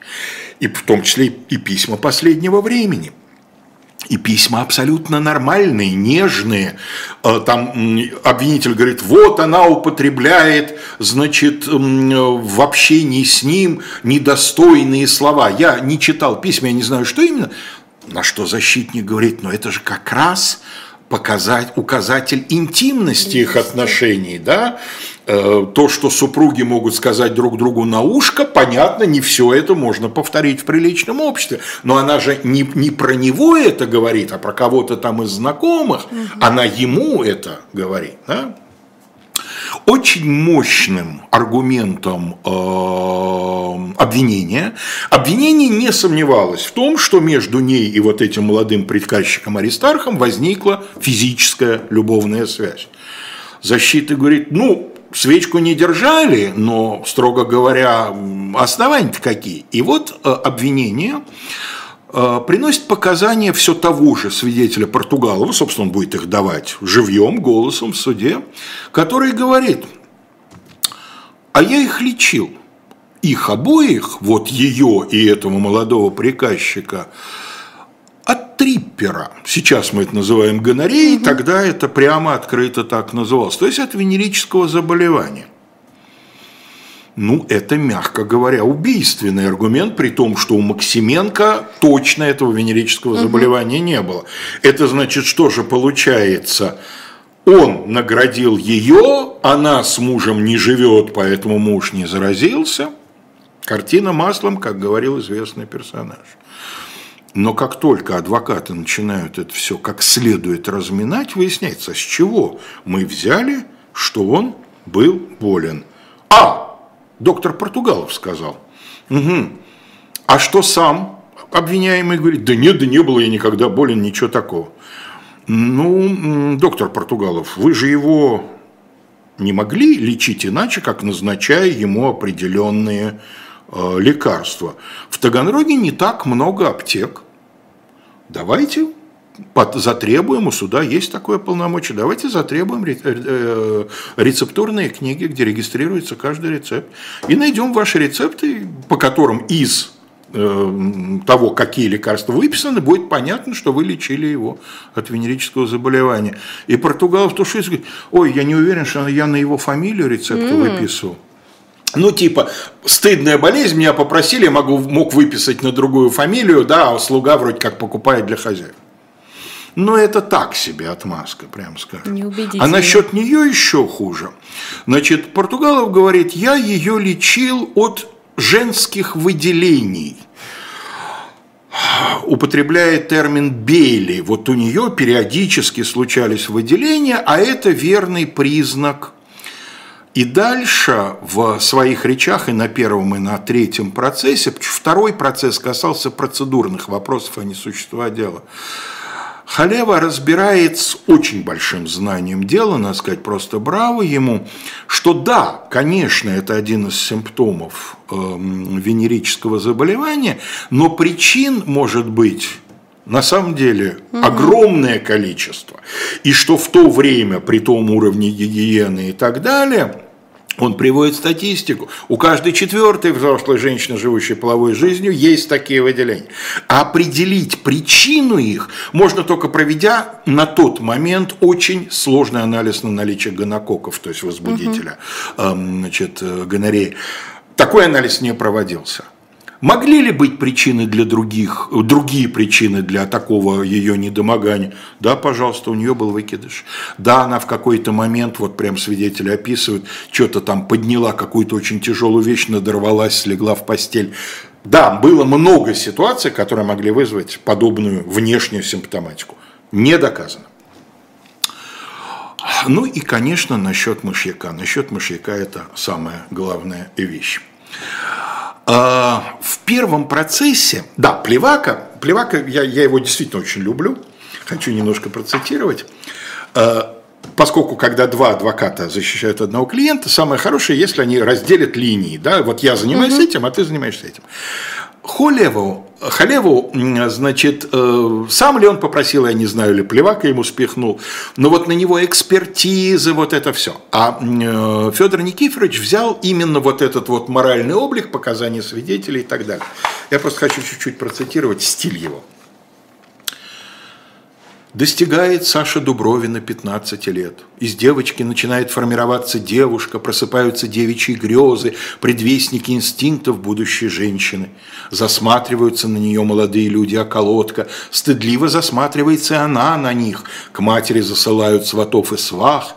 и в том числе и письма последнего времени – и письма абсолютно нормальные, нежные. Э, там обвинитель говорит, вот она употребляет, значит, в общении с ним недостойные слова. Я не читал письма, я не знаю, что именно. На что защитник говорит, но это же как раз показать указатель интимности их отношений, да, то, что супруги могут сказать друг другу на ушко, понятно, не все это можно повторить в приличном обществе, но она же не, не про него это говорит, а про кого-то там из знакомых, угу. она ему это говорит, да? Очень мощным аргументом э, обвинения, обвинение не сомневалось в том, что между ней и вот этим молодым приказчиком Аристархом возникла физическая любовная связь. Защита говорит, ну, свечку не держали, но, строго говоря, основания-то какие. И вот э, обвинение э, приносит показания все того же свидетеля Португалова, собственно, он будет их давать живьем, голосом в суде, который говорит, а я их лечил – их обоих, вот ее и этого молодого приказчика, триппера. Сейчас мы это называем гонореей, угу. тогда это прямо открыто так называлось. То есть от венерического заболевания. Ну, это, мягко говоря, убийственный аргумент, при том, что у Максименко точно этого венерического заболевания угу. не было. Это значит, что же получается? Он наградил ее, она с мужем не живет, поэтому муж не заразился – Картина маслом, как говорил известный персонаж. Но как только адвокаты начинают это все как следует разминать, выясняется, с чего мы взяли, что он был болен. А, доктор Португалов сказал. Угу. А что сам обвиняемый говорит? Да нет, да не было я никогда болен, ничего такого. Ну, доктор Португалов, вы же его не могли лечить иначе, как назначая ему определенные э, лекарства. В Таганроге не так много аптек. Давайте затребуем, у суда есть такое полномочие, давайте затребуем э, рецептурные книги, где регистрируется каждый рецепт, и найдем ваши рецепты, по которым из э, того, какие лекарства выписаны, будет понятно, что вы лечили его от венерического заболевания. И Португалов тушится, говорит, ой, я не уверен, что я на его фамилию рецепты mm. выписывал. Ну, типа, стыдная болезнь, меня попросили, я могу, мог выписать на другую фамилию, да, а слуга вроде как покупает для хозяев. Но это так себе отмазка, прям скажем. А насчет нее еще хуже. Значит, Португалов говорит, я ее лечил от женских выделений употребляет термин «бейли». Вот у нее периодически случались выделения, а это верный признак. И дальше в своих речах и на первом, и на третьем процессе, второй процесс касался процедурных вопросов, а не существа дела, Халева разбирает с очень большим знанием дела, надо сказать, просто браво ему, что да, конечно, это один из симптомов э, венерического заболевания, но причин может быть на самом деле угу. огромное количество. И что в то время, при том уровне гигиены и так далее, он приводит статистику. У каждой четвертой взрослой женщины, живущей половой жизнью, есть такие выделения. А определить причину их можно только проведя на тот момент очень сложный анализ на наличие гонококков, то есть возбудителя угу. значит, э, гонореи. Такой анализ не проводился. Могли ли быть причины для других, другие причины для такого ее недомогания? Да, пожалуйста, у нее был выкидыш. Да, она в какой-то момент, вот прям свидетели описывают, что-то там подняла какую-то очень тяжелую вещь, надорвалась, слегла в постель. Да, было много ситуаций, которые могли вызвать подобную внешнюю симптоматику. Не доказано. Ну и, конечно, насчет мышьяка. Насчет мышьяка это самая главная вещь. А, в первом процессе, да, Плевака, Плевака, я, я его действительно очень люблю, хочу немножко процитировать. А, поскольку когда два адвоката защищают одного клиента, самое хорошее, если они разделят линии, да, вот я занимаюсь угу. этим, а ты занимаешься этим. Холеву, Халеву, значит, э, сам ли он попросил, я не знаю, ли Плевака ему спихнул, но вот на него экспертизы, вот это все. А э, Федор Никифорович взял именно вот этот вот моральный облик, показания свидетелей и так далее. Я просто хочу чуть-чуть процитировать стиль его. Достигает Саша Дубровина 15 лет. Из девочки начинает формироваться девушка, просыпаются девичьи грезы, предвестники инстинктов будущей женщины. Засматриваются на нее молодые люди, а колодка. Стыдливо засматривается и она на них. К матери засылают сватов и свах.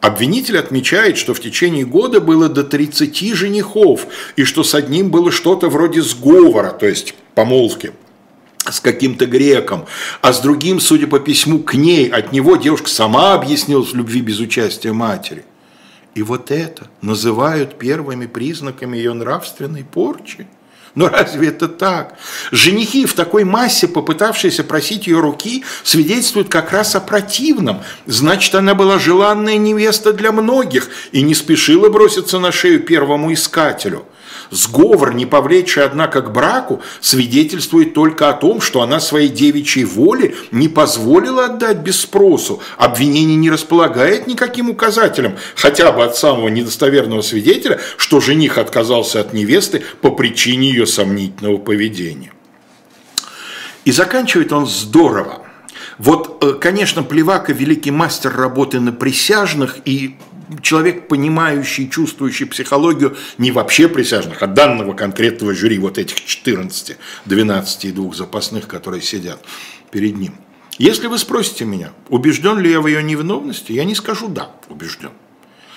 Обвинитель отмечает, что в течение года было до 30 женихов, и что с одним было что-то вроде сговора, то есть помолвки с каким-то греком, а с другим, судя по письму к ней, от него девушка сама объяснилась в любви без участия матери. И вот это называют первыми признаками ее нравственной порчи. Но разве это так? Женихи в такой массе, попытавшиеся просить ее руки, свидетельствуют как раз о противном. Значит, она была желанная невеста для многих и не спешила броситься на шею первому искателю. Сговор, не повлечь, однако, к браку, свидетельствует только о том, что она своей девичьей воле не позволила отдать без спросу. Обвинение не располагает никаким указателем, хотя бы от самого недостоверного свидетеля, что жених отказался от невесты по причине ее сомнительного поведения. И заканчивает он здорово. Вот, э, конечно, Плевака – великий мастер работы на присяжных, и человек, понимающий, чувствующий психологию не вообще присяжных, а данного конкретного жюри, вот этих 14, 12 и двух запасных, которые сидят перед ним. Если вы спросите меня, убежден ли я в ее невиновности, я не скажу «да, убежден».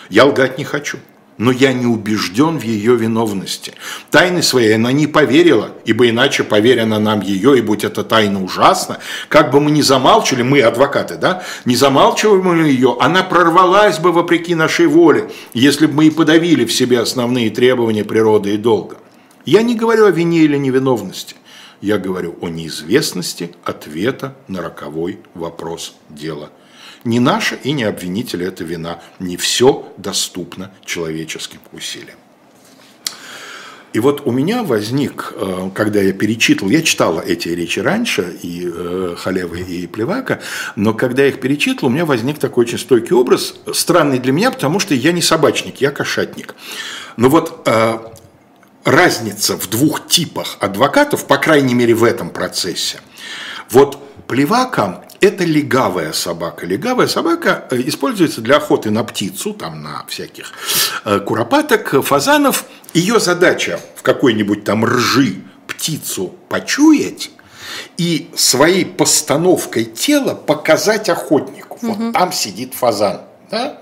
Я лгать не хочу но я не убежден в ее виновности. Тайны своей она не поверила, ибо иначе, поверена нам ее, и будь эта тайна ужасна, как бы мы ни замалчивали, мы адвокаты, да, не замалчивали мы ее, она прорвалась бы вопреки нашей воле, если бы мы и подавили в себе основные требования природы и долга. Я не говорю о вине или невиновности. Я говорю о неизвестности ответа на роковой вопрос дела. Не наша и не обвинителя это вина. Не все доступно человеческим усилиям. И вот у меня возник, э, когда я перечитывал, я читал эти речи раньше, и э, Халевы, и Плевака, но когда я их перечитывал, у меня возник такой очень стойкий образ, странный для меня, потому что я не собачник, я кошатник. Но вот э, разница в двух типах адвокатов, по крайней мере в этом процессе. Вот Плевака – это легавая собака. Легавая собака э, используется для охоты на птицу, там на всяких э, куропаток, фазанов. Ее задача в какой-нибудь там ржи птицу почуять и своей постановкой тела показать охотнику. Угу. Вот там сидит фазан. Да?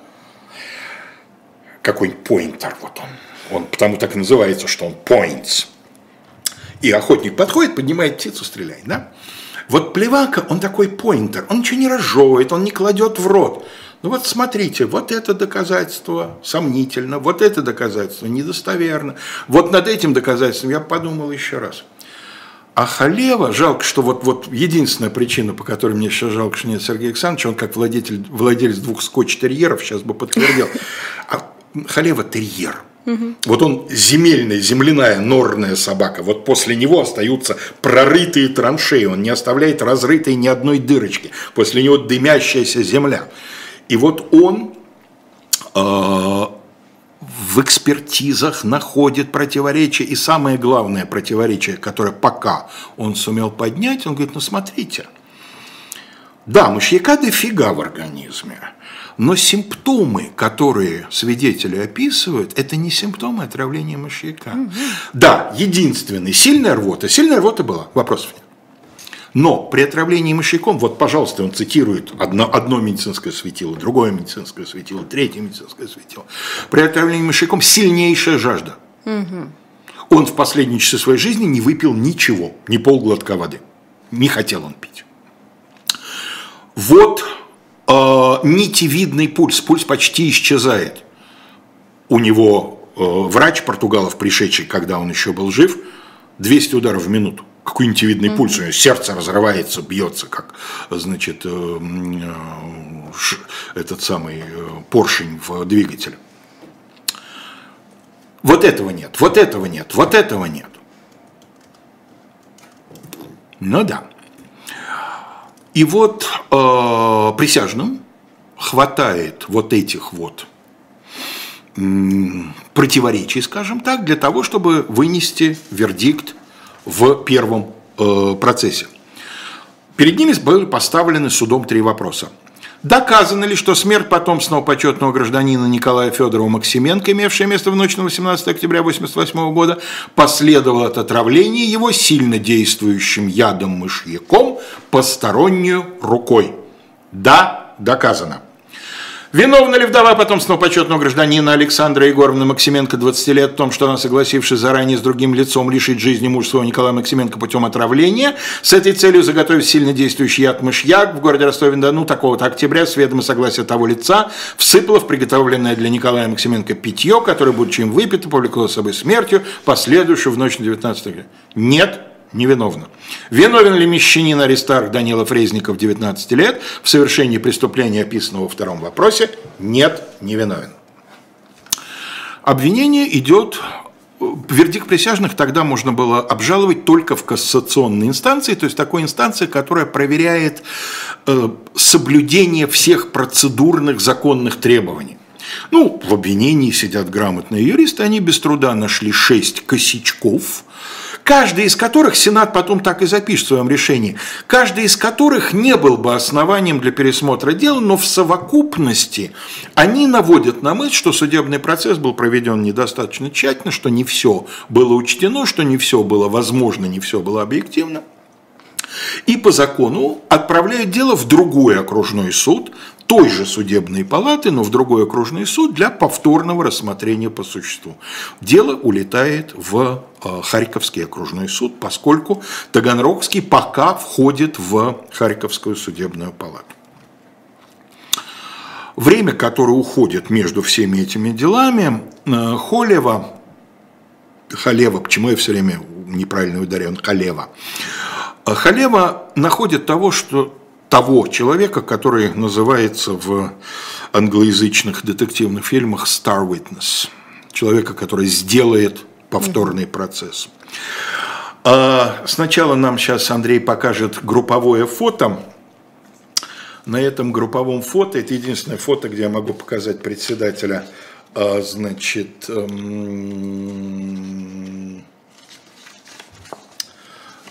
Какой-нибудь поинтер, вот он он потому так и называется, что он points. И охотник подходит, поднимает птицу, стреляет, да? Вот плевака, он такой поинтер, он ничего не разжевывает, он не кладет в рот. Ну вот смотрите, вот это доказательство сомнительно, вот это доказательство недостоверно. Вот над этим доказательством я подумал еще раз. А Халева, жалко, что вот, вот единственная причина, по которой мне сейчас жалко, что нет Сергея Александровича, он как владелец, двух скотч-терьеров, сейчас бы подтвердил. А Халева терьер – Угу. Вот он земельная, земляная, норная собака. Вот после него остаются прорытые траншеи. Он не оставляет разрытой ни одной дырочки. После него дымящаяся земля. И вот он э, в экспертизах находит противоречия. И самое главное противоречие, которое пока он сумел поднять, он говорит, ну смотрите, да, мышьяка дофига в организме. Но симптомы, которые свидетели описывают, это не симптомы отравления мышьяка. Угу. Да, единственный, сильная рвота. Сильная рвота была, вопросов нет. Но при отравлении мышьяком, вот, пожалуйста, он цитирует одно, одно медицинское светило, другое медицинское светило, третье медицинское светило. При отравлении мышьяком сильнейшая жажда. Угу. Он в последние часы своей жизни не выпил ничего, ни полглотка воды. Не хотел он пить. Вот э, нитевидный пульс, пульс почти исчезает. У него э, врач Португалов, пришедший, когда он еще был жив, 200 ударов в минуту. Какой нитевидный mm-hmm. пульс, у него сердце разрывается, бьется, как, значит, э, э, этот самый поршень в двигателе. Вот этого нет, вот этого нет, вот этого нет. Ну да. И вот э, присяжным хватает вот этих вот противоречий, скажем так, для того, чтобы вынести вердикт в первом э, процессе. Перед ними были поставлены судом три вопроса. Доказано ли, что смерть потомственного почетного гражданина Николая Федорова Максименко, имевшая место в ночь на 18 октября 1988 года, последовала от отравления его сильно действующим ядом-мышьяком постороннюю рукой? Да, доказано. Виновна ли вдова потомственного почетного гражданина Александра Егоровны Максименко, 20 лет, в том, что она, согласившись заранее с другим лицом лишить жизни мужа своего Николая Максименко путем отравления, с этой целью заготовив сильно действующий яд мышьяк в городе Ростове-на-Дону такого-то октября с ведома согласия того лица всыпала в приготовленное для Николая Максименко питье, которое, будучи им выпито, повлекло с собой смертью, последующую в ночь на 19 октября. Нет, невиновна. Виновен ли мещанин Аристарх Данилов Резников, 19 лет, в совершении преступления, описанного во втором вопросе? Нет, не виновен. Обвинение идет Вердикт присяжных тогда можно было обжаловать только в кассационной инстанции, то есть такой инстанции, которая проверяет э, соблюдение всех процедурных законных требований. Ну, в обвинении сидят грамотные юристы, они без труда нашли шесть косячков, каждый из которых Сенат потом так и запишет в своем решении, каждый из которых не был бы основанием для пересмотра дела, но в совокупности они наводят на мысль, что судебный процесс был проведен недостаточно тщательно, что не все было учтено, что не все было возможно, не все было объективно. И по закону отправляют дело в другой окружной суд, той же судебной палаты, но в другой окружный суд для повторного рассмотрения по существу. Дело улетает в э, Харьковский окружной суд, поскольку Таганрогский пока входит в Харьковскую судебную палату. Время, которое уходит между всеми этими делами, э, Холева, Халева, почему я все время неправильно ударен, Халева. Халева находит того, что того человека, который называется в англоязычных детективных фильмах Star Witness. Человека, который сделает повторный процесс. А сначала нам сейчас Андрей покажет групповое фото. На этом групповом фото, это единственное фото, где я могу показать председателя, а, значит, эм,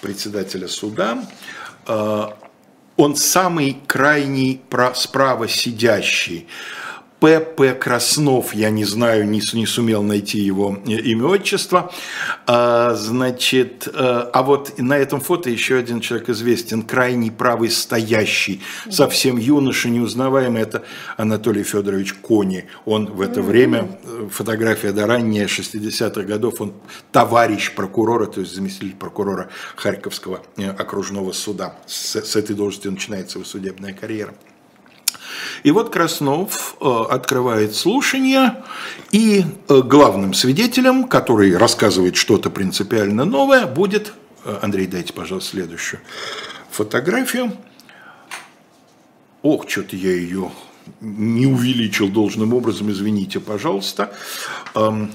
председателя суда. А, он самый крайний справа сидящий. П.П. Краснов, я не знаю, не, не сумел найти его э, имя, отчество. А, значит, а, а вот на этом фото еще один человек известен, крайний правый стоящий, совсем юноша, неузнаваемый, это Анатолий Федорович Кони. Он в это время, э, фотография до ранее 60-х годов, он товарищ прокурора, то есть заместитель прокурора Харьковского окружного суда. С, с этой должности начинается его судебная карьера. И вот Краснов э, открывает слушание, и э, главным свидетелем, который рассказывает что-то принципиально новое, будет, э, Андрей, дайте, пожалуйста, следующую фотографию. Ох, что-то я ее не увеличил должным образом, извините, пожалуйста. Эм,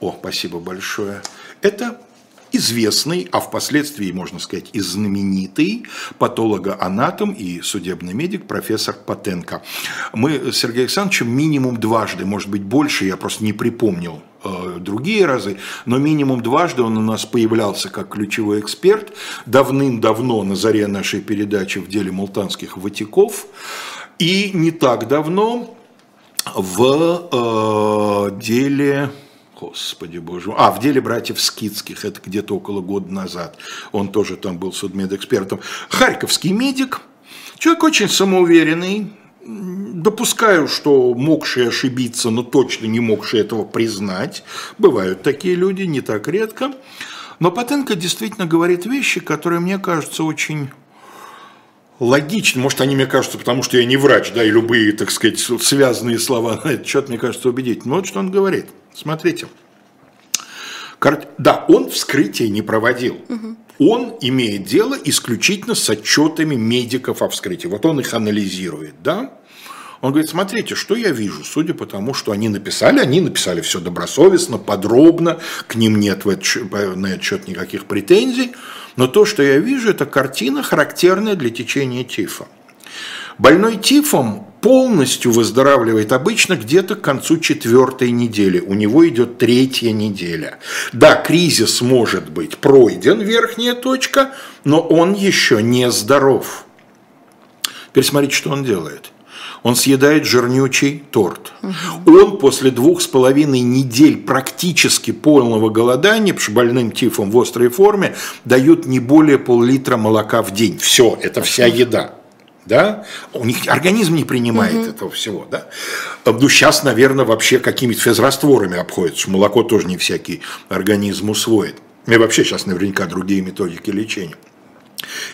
о, спасибо большое. Это известный, а впоследствии, можно сказать, и знаменитый патологоанатом и судебный медик профессор Потенко. Мы с Сергеем Александровичем минимум дважды, может быть больше, я просто не припомнил э, другие разы, но минимум дважды он у нас появлялся как ключевой эксперт, давным-давно на заре нашей передачи в деле мултанских ватиков, и не так давно в э, деле Господи боже. А, в деле братьев Скидских, это где-то около года назад. Он тоже там был судмедэкспертом. Харьковский медик, человек очень самоуверенный, допускаю, что могший ошибиться, но точно не могший этого признать. Бывают такие люди, не так редко. Но Потенко действительно говорит вещи, которые мне кажутся очень логичны. Может, они мне кажутся, потому что я не врач, да, и любые, так сказать, связанные слова на этот счет, мне кажется, убедительны. Вот что он говорит – Смотрите. Да, он вскрытие не проводил. Угу. Он имеет дело исключительно с отчетами медиков о вскрытии. Вот он их анализирует, да? Он говорит, смотрите, что я вижу, судя по тому, что они написали, они написали все добросовестно, подробно, к ним нет в этот, на этот счет никаких претензий, но то, что я вижу, это картина, характерная для течения тифа. Больной тифом полностью выздоравливает обычно где-то к концу четвертой недели. У него идет третья неделя. Да, кризис может быть пройден, верхняя точка, но он еще не здоров. Теперь смотрите, что он делает. Он съедает жирнючий торт. Угу. Он после двух с половиной недель практически полного голодания, потому что больным тифом в острой форме, дают не более пол-литра молока в день. Все, это вся еда да, у них организм не принимает угу. этого всего, да. Ну, сейчас, наверное, вообще какими-то физрастворами обходится, молоко тоже не всякий организм усвоит. И вообще сейчас наверняка другие методики лечения.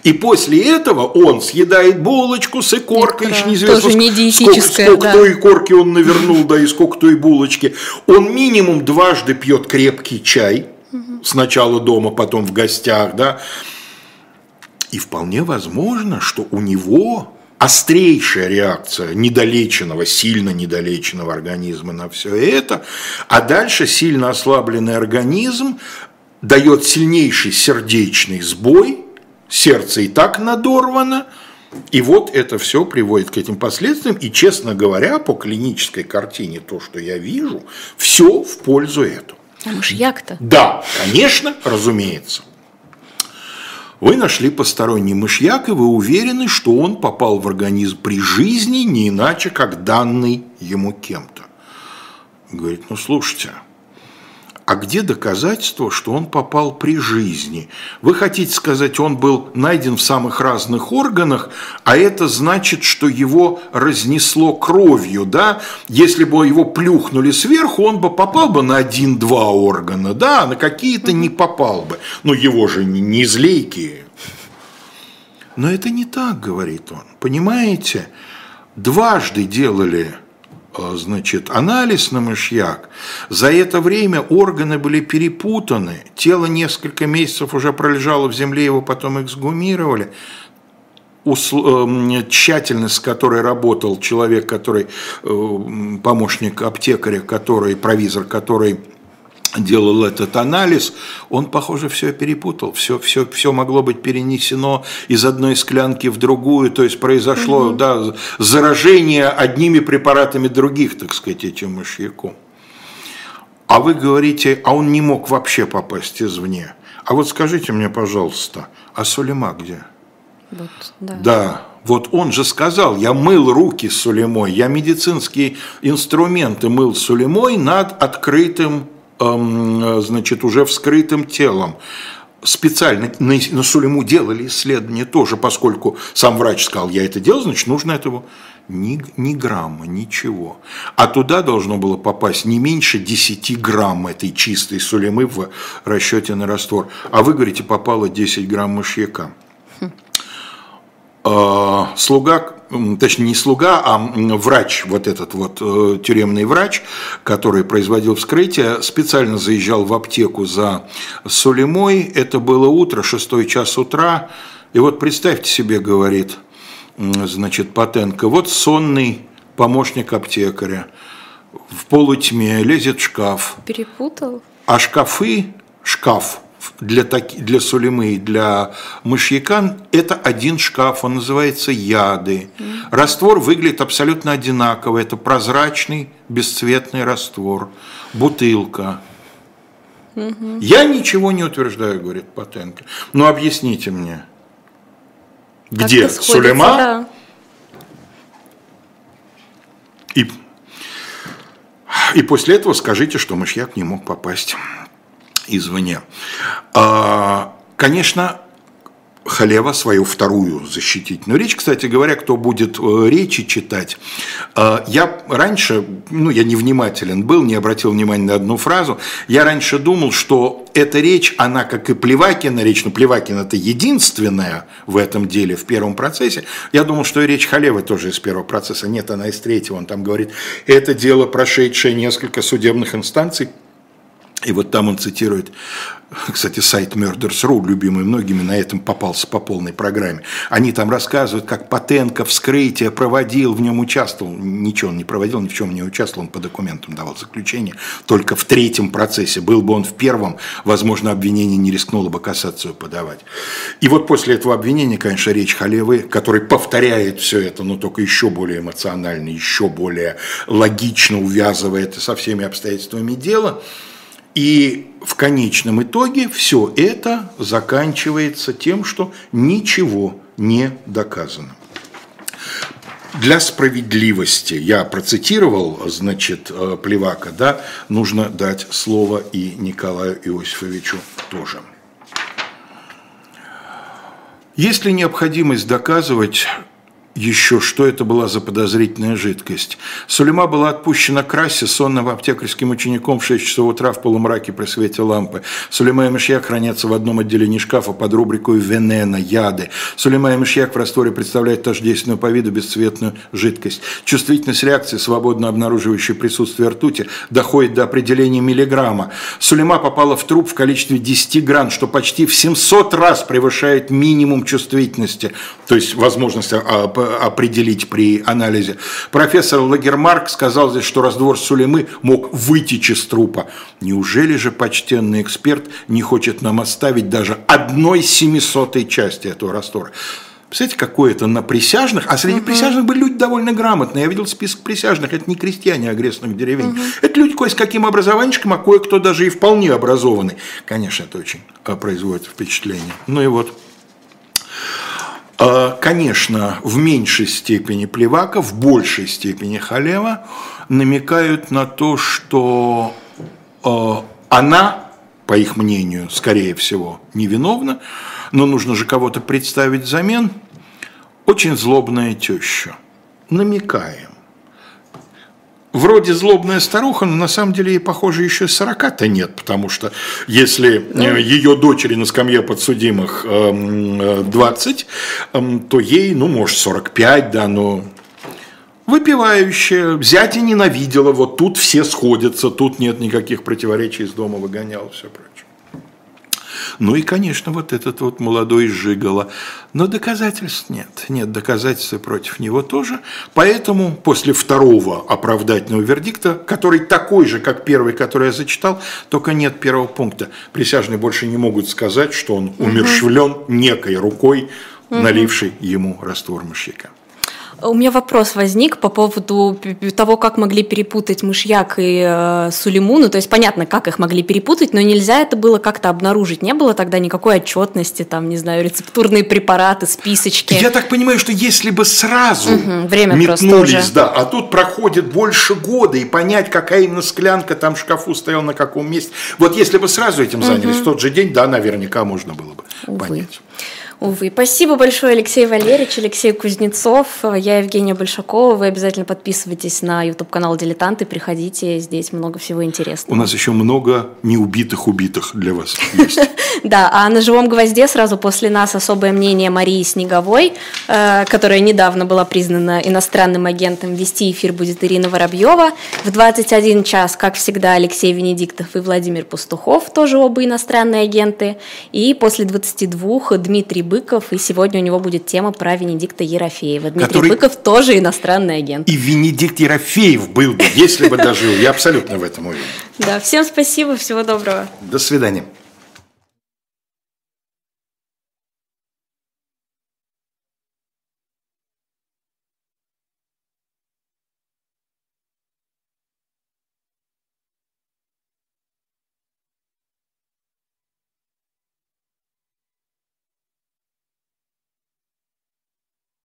И после этого он съедает булочку с икоркой, еще неизвестно, не сколько, сколько да. той икорки он навернул, да, и сколько той булочки. Он минимум дважды пьет крепкий чай, сначала дома, потом в гостях, да, и вполне возможно, что у него острейшая реакция недолеченного, сильно недолеченного организма на все это, а дальше сильно ослабленный организм дает сильнейший сердечный сбой, сердце и так надорвано, и вот это все приводит к этим последствиям, и, честно говоря, по клинической картине, то, что я вижу, все в пользу этого. А мышьяк-то? Да, конечно, разумеется. Вы нашли посторонний мышьяк, и вы уверены, что он попал в организм при жизни не иначе, как данный ему кем-то. Говорит, ну слушайте, а где доказательство, что он попал при жизни? Вы хотите сказать, он был найден в самых разных органах, а это значит, что его разнесло кровью, да? Если бы его плюхнули сверху, он бы попал бы на один-два органа, да, а на какие-то не попал бы. Но его же не, злейки. Но это не так, говорит он. Понимаете, дважды делали значит, анализ на мышьяк, за это время органы были перепутаны, тело несколько месяцев уже пролежало в земле, его потом эксгумировали, Эм, тщательность, с которой работал человек, который э, помощник аптекаря, который провизор, который делал этот анализ, он, похоже, все перепутал, все, все, все могло быть перенесено из одной склянки в другую, то есть произошло угу. да, заражение одними препаратами других, так сказать, этим мышьяком. А вы говорите, а он не мог вообще попасть извне. А вот скажите мне, пожалуйста, а Сулейма где? Вот, да. да, вот он же сказал, я мыл руки с Сулемой, я медицинские инструменты мыл с Сулемой над открытым, значит, уже вскрытым телом. Специально на, на Сулему делали исследования тоже, поскольку сам врач сказал, я это делал, значит, нужно этого ни, ни грамма, ничего. А туда должно было попасть не меньше 10 грамм этой чистой сулемы в расчете на раствор. А вы говорите, попало 10 грамм мышьяка. Э, слуга, точнее не слуга, а врач, вот этот вот э, тюремный врач, который производил вскрытие, специально заезжал в аптеку за Сулемой. Это было утро, шестой час утра. И вот представьте себе, говорит, значит, Потенко, вот сонный помощник аптекаря в полутьме лезет в шкаф. Перепутал? А шкафы, шкаф – для, таки, для Сулеймы и для мышьякан это один шкаф, он называется яды. Раствор выглядит абсолютно одинаково. Это прозрачный, бесцветный раствор. Бутылка. Я ничего не утверждаю, говорит Потенко. Но объясните мне, где Сулейма? Да. И, и после этого скажите, что мышьяк не мог попасть извне. А, конечно, Халева свою вторую защитительную речь. Кстати говоря, кто будет э, речи читать, э, я раньше, ну, я невнимателен был, не обратил внимания на одну фразу, я раньше думал, что эта речь, она как и Плевакина речь, но Плевакин это единственная в этом деле, в первом процессе, я думал, что и речь Халевы тоже из первого процесса, нет, она из третьего, он там говорит, это дело, прошедшее несколько судебных инстанций, и вот там он цитирует, кстати, сайт Murders.ru, любимый многими, на этом попался по полной программе. Они там рассказывают, как Потенко вскрытие проводил, в нем участвовал. Ничего он не проводил, ни в чем не участвовал, он по документам давал заключение. Только в третьем процессе. Был бы он в первом, возможно, обвинение не рискнуло бы кассацию подавать. И вот после этого обвинения, конечно, речь Халевы, который повторяет все это, но только еще более эмоционально, еще более логично увязывает со всеми обстоятельствами дела – и в конечном итоге все это заканчивается тем, что ничего не доказано. Для справедливости, я процитировал, значит, э, Плевака, да, нужно дать слово и Николаю Иосифовичу тоже. Есть ли необходимость доказывать еще, что это была за подозрительная жидкость. Сулейма была отпущена к рассе сонным аптекарским учеником в 6 часов утра в полумраке при свете лампы. Сулейма и Мышьяк хранятся в одном отделении шкафа под рубрикой «Венена», «Яды». Сулейма и Мышьяк в растворе представляют тождественную по виду бесцветную жидкость. Чувствительность реакции, свободно обнаруживающей присутствие ртути, доходит до определения миллиграмма. Сулейма попала в труп в количестве 10 гран, что почти в 700 раз превышает минимум чувствительности, то есть возможность а, определить при анализе. Профессор Лагермарк сказал здесь, что раствор Сулеймы мог вытечь из трупа. Неужели же почтенный эксперт не хочет нам оставить даже одной семисотой части этого раствора? Представляете, какое это на присяжных, а среди угу. присяжных были люди довольно грамотные. Я видел список присяжных, это не крестьяне окрестных деревень. Угу. Это люди кое с каким образованием, а кое-кто даже и вполне образованный. Конечно, это очень э, производит впечатление. Ну и вот. А, конечно, в меньшей степени Плевака, в большей степени Халева намекают на то, что а, она, по их мнению, скорее всего, невиновна, но нужно же кого-то представить взамен, очень злобная теща. Намекаем вроде злобная старуха, но на самом деле ей, похоже, еще 40-то нет, потому что если ну. ее дочери на скамье подсудимых 20, эм, эм, то ей, ну, может, 45, да, но выпивающая, зятя ненавидела, вот тут все сходятся, тут нет никаких противоречий, из дома выгонял, все прочее. Ну и, конечно, вот этот вот молодой Жигало. Но доказательств нет. Нет доказательств против него тоже. Поэтому после второго оправдательного вердикта, который такой же, как первый, который я зачитал, только нет первого пункта. Присяжные больше не могут сказать, что он умершвлен некой рукой, налившей ему раствор мышьяка. У меня вопрос возник по поводу того, как могли перепутать мышьяк и э, сулимуну. То есть понятно, как их могли перепутать, но нельзя это было как-то обнаружить. Не было тогда никакой отчетности, там, не знаю, рецептурные препараты, списочки. Я так понимаю, что если бы сразу угу, время метнулись, да, а тут проходит больше года, и понять, какая именно склянка там в шкафу стояла на каком месте. Вот если бы сразу этим занялись угу. в тот же день, да, наверняка можно было бы Увы. понять. Увы. Спасибо большое, Алексей Валерьевич, Алексей Кузнецов. Я Евгения Большакова. Вы обязательно подписывайтесь на YouTube-канал «Дилетанты». Приходите, здесь много всего интересного. У нас еще много неубитых убитых для вас есть. Да, а на «Живом гвозде» сразу после нас особое мнение Марии Снеговой, э, которая недавно была признана иностранным агентом. Вести эфир будет Ирина Воробьева. В 21 час, как всегда, Алексей Венедиктов и Владимир Пастухов, тоже оба иностранные агенты. И после 22 Дмитрий Быков, и сегодня у него будет тема про Венедикта Ерофеева. Дмитрий Который... Быков тоже иностранный агент. И Венедикт Ерофеев был бы, если бы дожил. Я абсолютно в этом уверен. Да, всем спасибо, всего доброго. До свидания.